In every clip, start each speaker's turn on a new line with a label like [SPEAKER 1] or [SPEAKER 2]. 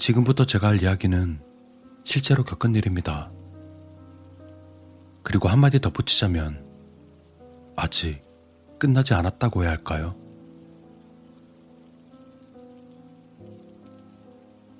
[SPEAKER 1] 지금부터 제가 할 이야기는 실제로 겪은 일입니다. 그리고 한마디 덧붙이자면 아직 끝나지 않았다고 해야 할까요?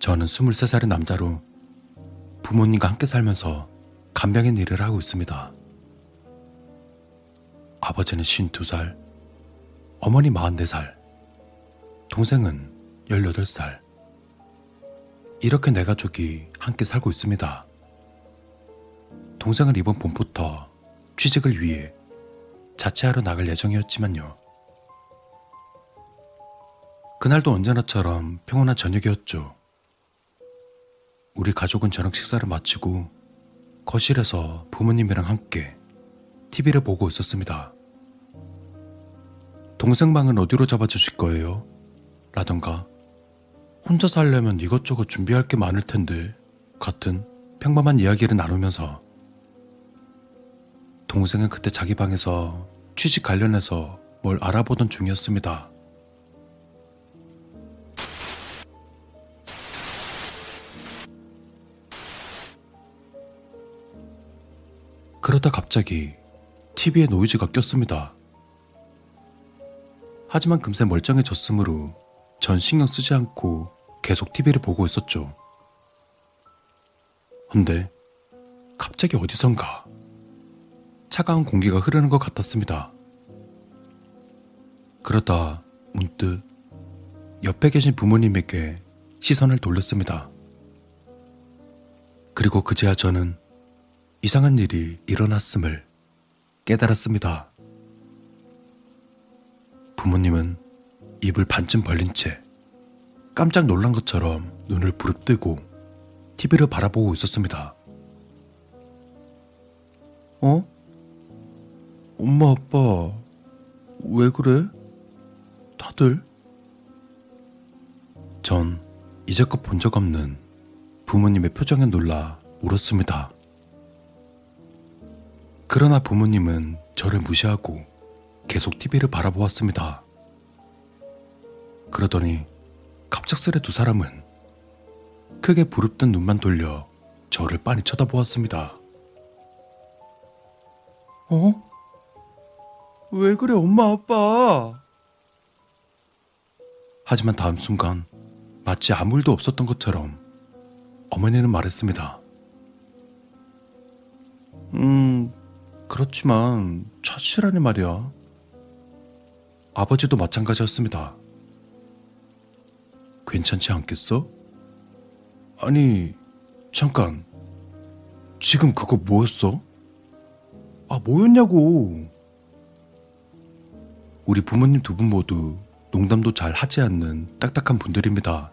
[SPEAKER 1] 저는 23살의 남자로 부모님과 함께 살면서 간병인 일을 하고 있습니다. 아버지는 52살, 어머니 44살, 동생은 18살. 이렇게 네 가족이 함께 살고 있습니다. 동생은 이번 봄부터 취직을 위해 자취하러 나갈 예정이었지만요. 그날도 언제나처럼 평온한 저녁이었죠. 우리 가족은 저녁 식사를 마치고 거실에서 부모님이랑 함께 TV를 보고 있었습니다. 동생 방은 어디로 잡아주실 거예요? 라던가 혼자 살려면 이것저것 준비할 게 많을 텐데 같은 평범한 이야기를 나누면서 동생은 그때 자기 방에서 취직 관련해서 뭘 알아보던 중이었습니다. 그러다 갑자기 TV에 노이즈가 꼈습니다. 하지만 금세 멀쩡해졌으므로 전 신경 쓰지 않고 계속 TV를 보고 있었죠. 근데 갑자기 어디선가 차가운 공기가 흐르는 것 같았습니다. 그러다 문득 옆에 계신 부모님에게 시선을 돌렸습니다. 그리고 그제야 저는 이상한 일이 일어났음을 깨달았습니다. 부모님은 입을 반쯤 벌린 채 깜짝 놀란 것처럼 눈을 부릅뜨고 TV를 바라보고 있었습니다. 어? 엄마, 아빠, 왜 그래? 다들? 전 이제껏 본 적 없는 부모님의 표정에 놀라 울었습니다. 그러나 부모님은 저를 무시하고 계속 TV를 바라보았습니다. 그러더니 갑작스레 두 사람은 크게 부릅뜬 눈만 돌려 저를 빤히 쳐다보았습니다. 어? 왜 그래, 엄마, 아빠? 하지만 다음 순간 마치 아무 일도 없었던 것처럼 어머니는 말했습니다. 음, 그렇지만 차치라니 말이야. 아버지도 마찬가지였습니다. 괜찮지 않겠어? 아니, 잠깐. 지금 그거 뭐였어? 아, 뭐였냐고. 우리 부모님 두 분 모두 농담도 잘 하지 않는 딱딱한 분들입니다.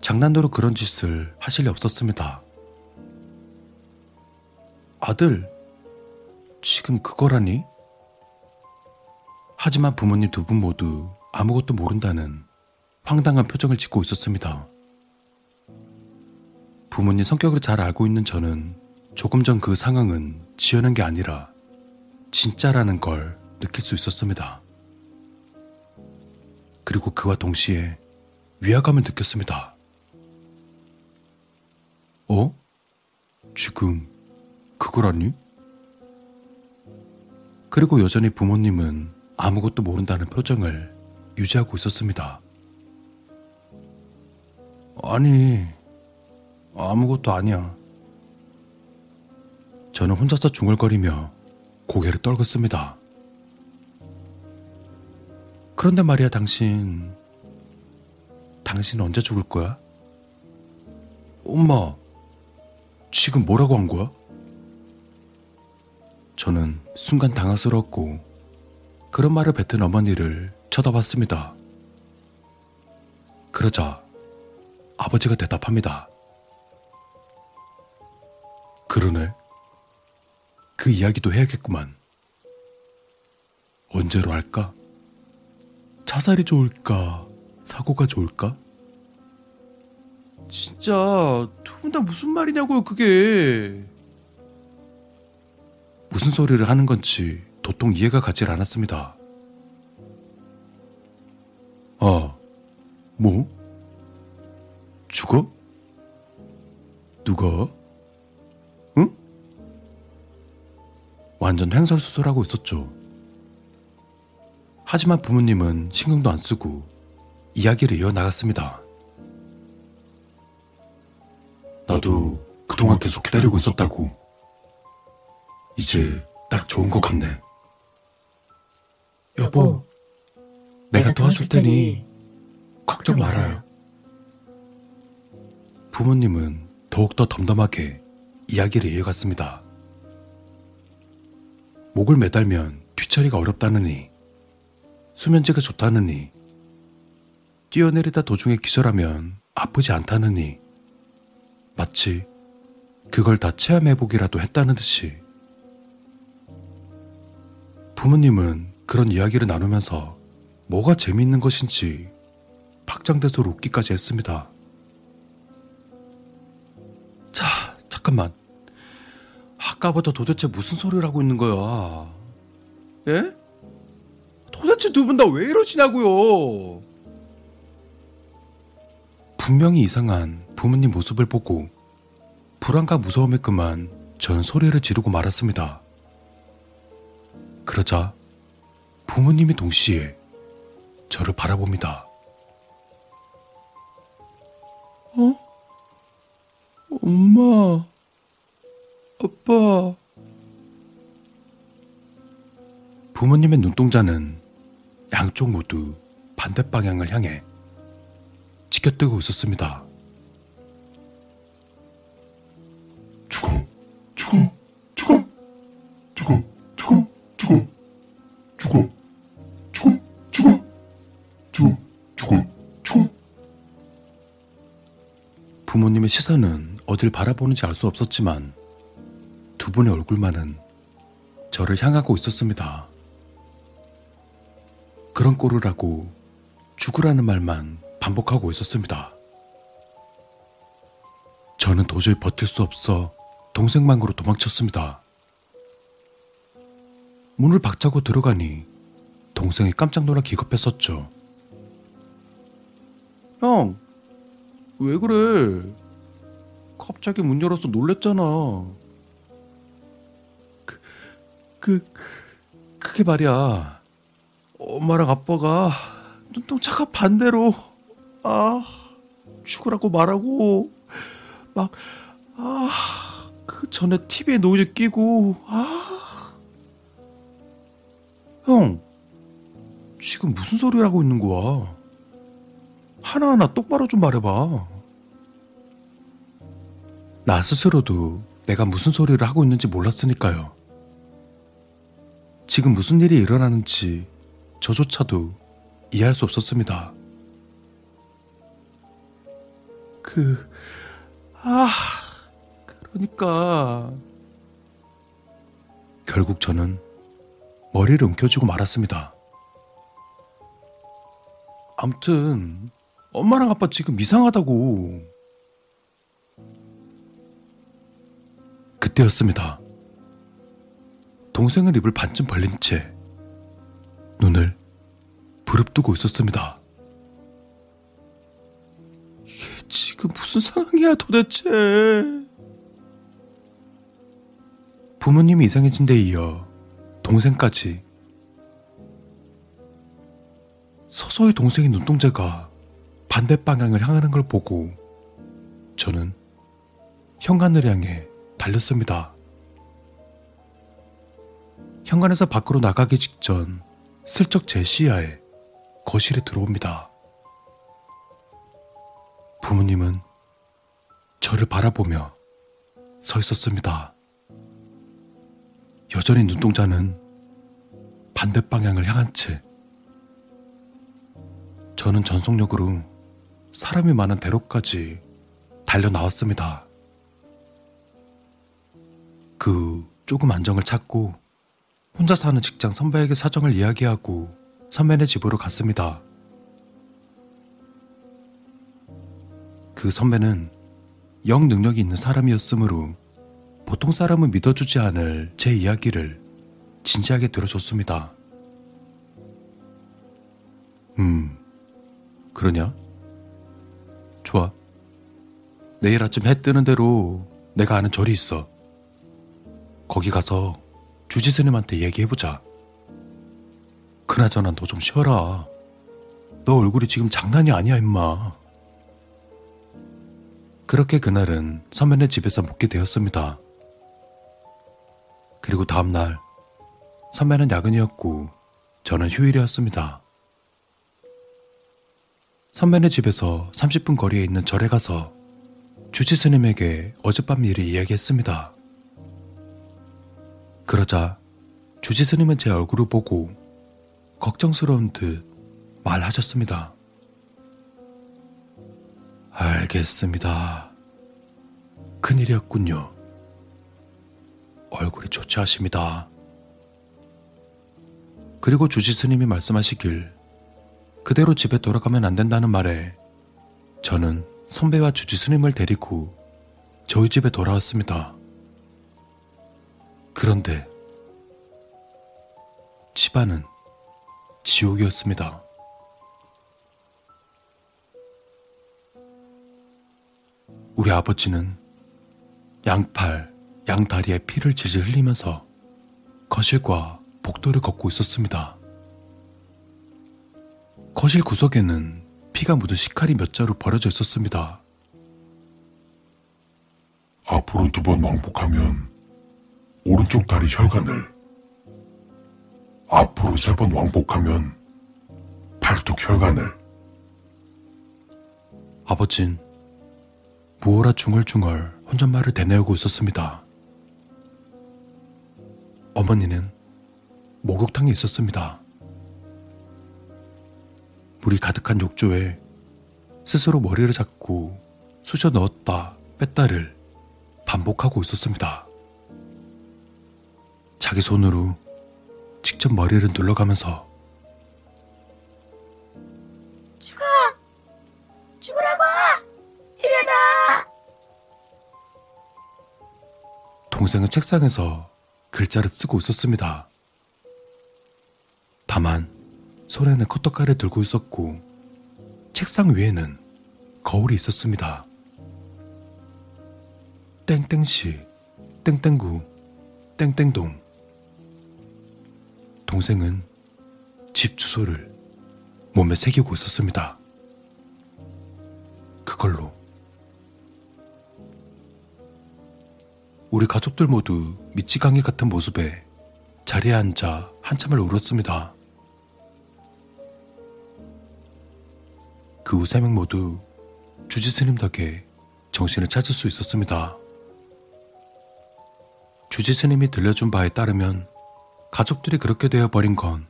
[SPEAKER 1] 장난으로 그런 짓을 하실 리 없었습니다. 아들, 지금 그거라니? 하지만 부모님 두 분 모두 아무것도 모른다는 황당한 표정을 짓고 있었습니다. 부모님 성격을 잘 알고 있는 저는 조금 전 그 상황은 지어낸 게 아니라 진짜라는 걸 느낄 수 있었습니다. 그리고 그와 동시에 위화감을 느꼈습니다. 어? 지금 그거라니? 그리고 여전히 부모님은 아무것도 모른다는 표정을 유지하고 있었습니다. 아니, 아무것도 아니야. 저는 혼자서 중얼거리며 고개를 떨궜습니다. 그런데 말이야, 당신. 당신 언제 죽을 거야? 엄마, 지금 뭐라고 한 거야? 저는 순간 당황스럽고 그런 말을 뱉은 어머니를 쳐다봤습니다. 그러자 아버지가 대답합니다. 그러네. 그 이야기도 해야겠구만. 언제로 할까? 자살이 좋을까? 사고가 좋을까? 진짜 두 분 다 무슨 말이냐고요, 그게. 무슨 소리를 하는 건지 도통 이해가 가질 않았습니다. 아, 뭐? 죽어? 누가? 응? 완전 횡설수설하고 있었죠. 하지만 부모님은 신경도 안 쓰고 이야기를 이어나갔습니다. 나도 그동안 계속 기다리고 있었다고. 이제 딱 좋은 것 같네. 여보, 내가 도와줄 테니 걱정 말아요. 부모님은 더욱더 덤덤하게 이야기를 이어갔습니다. 목을 매달면 뒤처리가 어렵다느니, 수면제가 좋다느니, 뛰어내리다 도중에 기절하면 아프지 않다느니, 마치 그걸 다 체험해보기라도 했다는 듯이. 부모님은 그런 이야기를 나누면서 뭐가 재미있는 것인지 박장대소로 웃기까지 했습니다. 잠깐만. 아까부터 도대체 무슨 소리를 하고 있는 거야? 예? 도대체 두 분 다 왜 이러시냐고요? 분명히 이상한 부모님 모습을 보고 불안과 무서움에 그만 전 소리를 지르고 말았습니다. 그러자 부모님이 동시에 저를 바라봅니다. 어? 엄마, 아빠. 부모님의 눈동자는 양쪽 모두 반대 방향을 향해 지켜뜨고 있었습니다.
[SPEAKER 2] 죽어, 죽어, 죽어, 죽어, 죽어, 죽어, 죽어, 죽어, 죽어, 죽어, 죽어, 죽어.
[SPEAKER 1] 부모님의 시선은 어딜 바라보는지 알 수 없었지만 두 분의 얼굴만은 저를 향하고 있었습니다. 그런 꼴을 하고 죽으라는 말만 반복하고 있었습니다. 저는 도저히 버틸 수 없어 동생 방으로 도망쳤습니다. 문을 박차고 들어가니 동생이 깜짝 놀라 기겁했었죠. 형, 왜 그래? 갑자기 문 열어서 놀랬잖아. 그, 그, 그게 말이야. 엄마랑 아빠가 눈동자가 반대로, 아, 죽으라고 말하고, 막, 아, 그 전에 TV에 노이즈 끼고, 아. 형, 지금 무슨 소리를 하고 있는 거야? 하나하나 똑바로 좀 말해봐. 나 스스로도 내가 무슨 소리를 하고 있는지 몰랐으니까요. 지금 무슨 일이 일어나는지 저조차도 이해할 수 없었습니다. 그, 아, 그러니까. 결국 저는 머리를 움켜쥐고 말았습니다. 암튼, 엄마랑 아빠 지금 이상하다고. 그때였습니다. 동생은 입을 반쯤 벌린 채 눈을 부릅뜨고 있었습니다. 이게 지금 무슨 상황이야 도대체? 부모님이 이상해진 데 이어 동생까지 서서히 동생의 눈동자가 반대 방향을 향하는 걸 보고 저는 현관을 향해 달렸습니다. 현관에서 밖으로 나가기 직전 슬쩍 제 시야에 거실에 들어옵니다. 부모님은 저를 바라보며 서 있었습니다. 여전히 눈동자는 반대 방향을 향한 채 저는 전속력으로 사람이 많은 대로까지 달려 나왔습니다. 그 조금 안정을 찾고 혼자 사는 직장 선배에게 사정을 이야기하고 선배네 집으로 갔습니다. 그 선배는 영 능력이 있는 사람이었으므로 보통 사람은 믿어주지 않을 제 이야기를 진지하게 들어줬습니다. 음, 그러냐? 좋아. 내일 아침 해 뜨는 대로 내가 아는 절이 있어. 거기 가서 주지 스님한테 얘기해보자. 그나저나 너 좀 쉬어라. 너 얼굴이 지금 장난이 아니야, 임마. 그렇게 그날은 선배네 집에서 묵게 되었습니다. 그리고 다음날 선배는 야근이었고 저는 휴일이었습니다. 선배네 집에서 30분 거리에 있는 절에 가서 주지 스님에게 어젯밤 일을 이야기했습니다. 그러자 주지 스님은 제 얼굴을 보고 걱정스러운 듯 말하셨습니다. 알겠습니다. 큰일이었군요. 얼굴이 좋지 않습니다. 그리고 주지 스님이 말씀하시길 그대로 집에 돌아가면 안 된다는 말에 저는 선배와 주지 스님을 데리고 저희 집에 돌아왔습니다. 그런데 집안은 지옥이었습니다. 우리 아버지는 양팔, 양다리에 피를 질질 흘리면서 거실과 복도를 걷고 있었습니다. 거실 구석에는 피가 묻은 식칼이 몇 자루 버려져 있었습니다.
[SPEAKER 2] 앞으로 두 번 왕복하면 오른쪽 다리 혈관을 앞으로 세 번 왕복하면 팔뚝 혈관을
[SPEAKER 1] 아버진 무어라 중얼중얼 혼잣말을 대내오고 있었습니다. 어머니는 목욕탕에 있었습니다. 물이 가득한 욕조에 스스로 머리를 잡고 쑤셔 넣었다 뺐다를 반복하고 있었습니다. 자기 손으로 직접 머리를 눌러가면서
[SPEAKER 3] 죽어! 죽으라고! 일어나!
[SPEAKER 1] 동생은 책상에서 글자를 쓰고 있었습니다. 다만 손에는 커터칼을 들고 있었고 책상 위에는 거울이 있었습니다. 땡땡시, 땡땡구, 땡땡동. 동생은 집 주소를 몸에 새기고 있었습니다. 그걸로 우리 가족들 모두 미치광이 같은 모습에 자리에 앉아 한참을 울었습니다. 그 후 세 명 모두 주지 스님 덕에 정신을 찾을 수 있었습니다. 주지 스님이 들려준 바에 따르면 가족들이 그렇게 되어 버린 건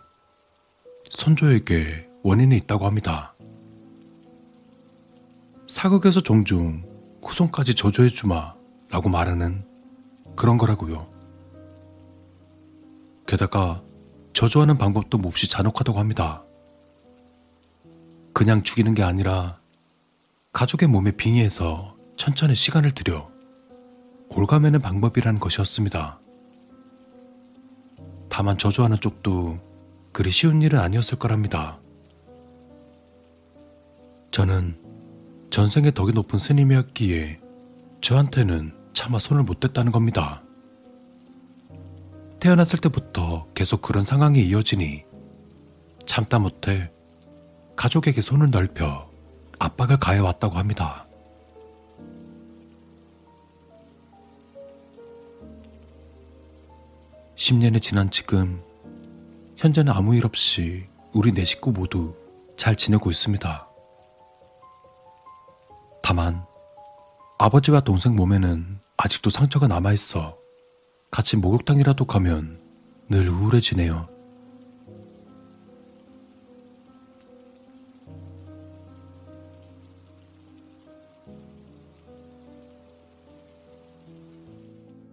[SPEAKER 1] 손조에게 원인이 있다고 합니다. 사극에서 종종 후손까지 저조해주마 라고 말하는 그런 거라고요. 게다가 저주하는 방법도 몹시 잔혹하다고 합니다. 그냥 죽이는 게 아니라 가족의 몸에 빙의해서 천천히 시간을 들여 올가매는 방법이라는 것이었습니다. 다만 저주하는 쪽도 그리 쉬운 일은 아니었을 거랍니다. 저는 전생에 덕이 높은 스님이었기에 저한테는 차마 손을 못 댔다는 겁니다. 태어났을 때부터 계속 그런 상황이 이어지니 참다 못해 가족에게 손을 넓혀 압박을 가해왔다고 합니다. (10년이) 지난 지금 현재는 아무 일 없이 우리 네 식구 모두 잘 지내고 있습니다. 다만 아버지와 동생 몸에는 아직도 상처가 남아있어 같이 목욕탕이라도 가면 늘 우울해지네요.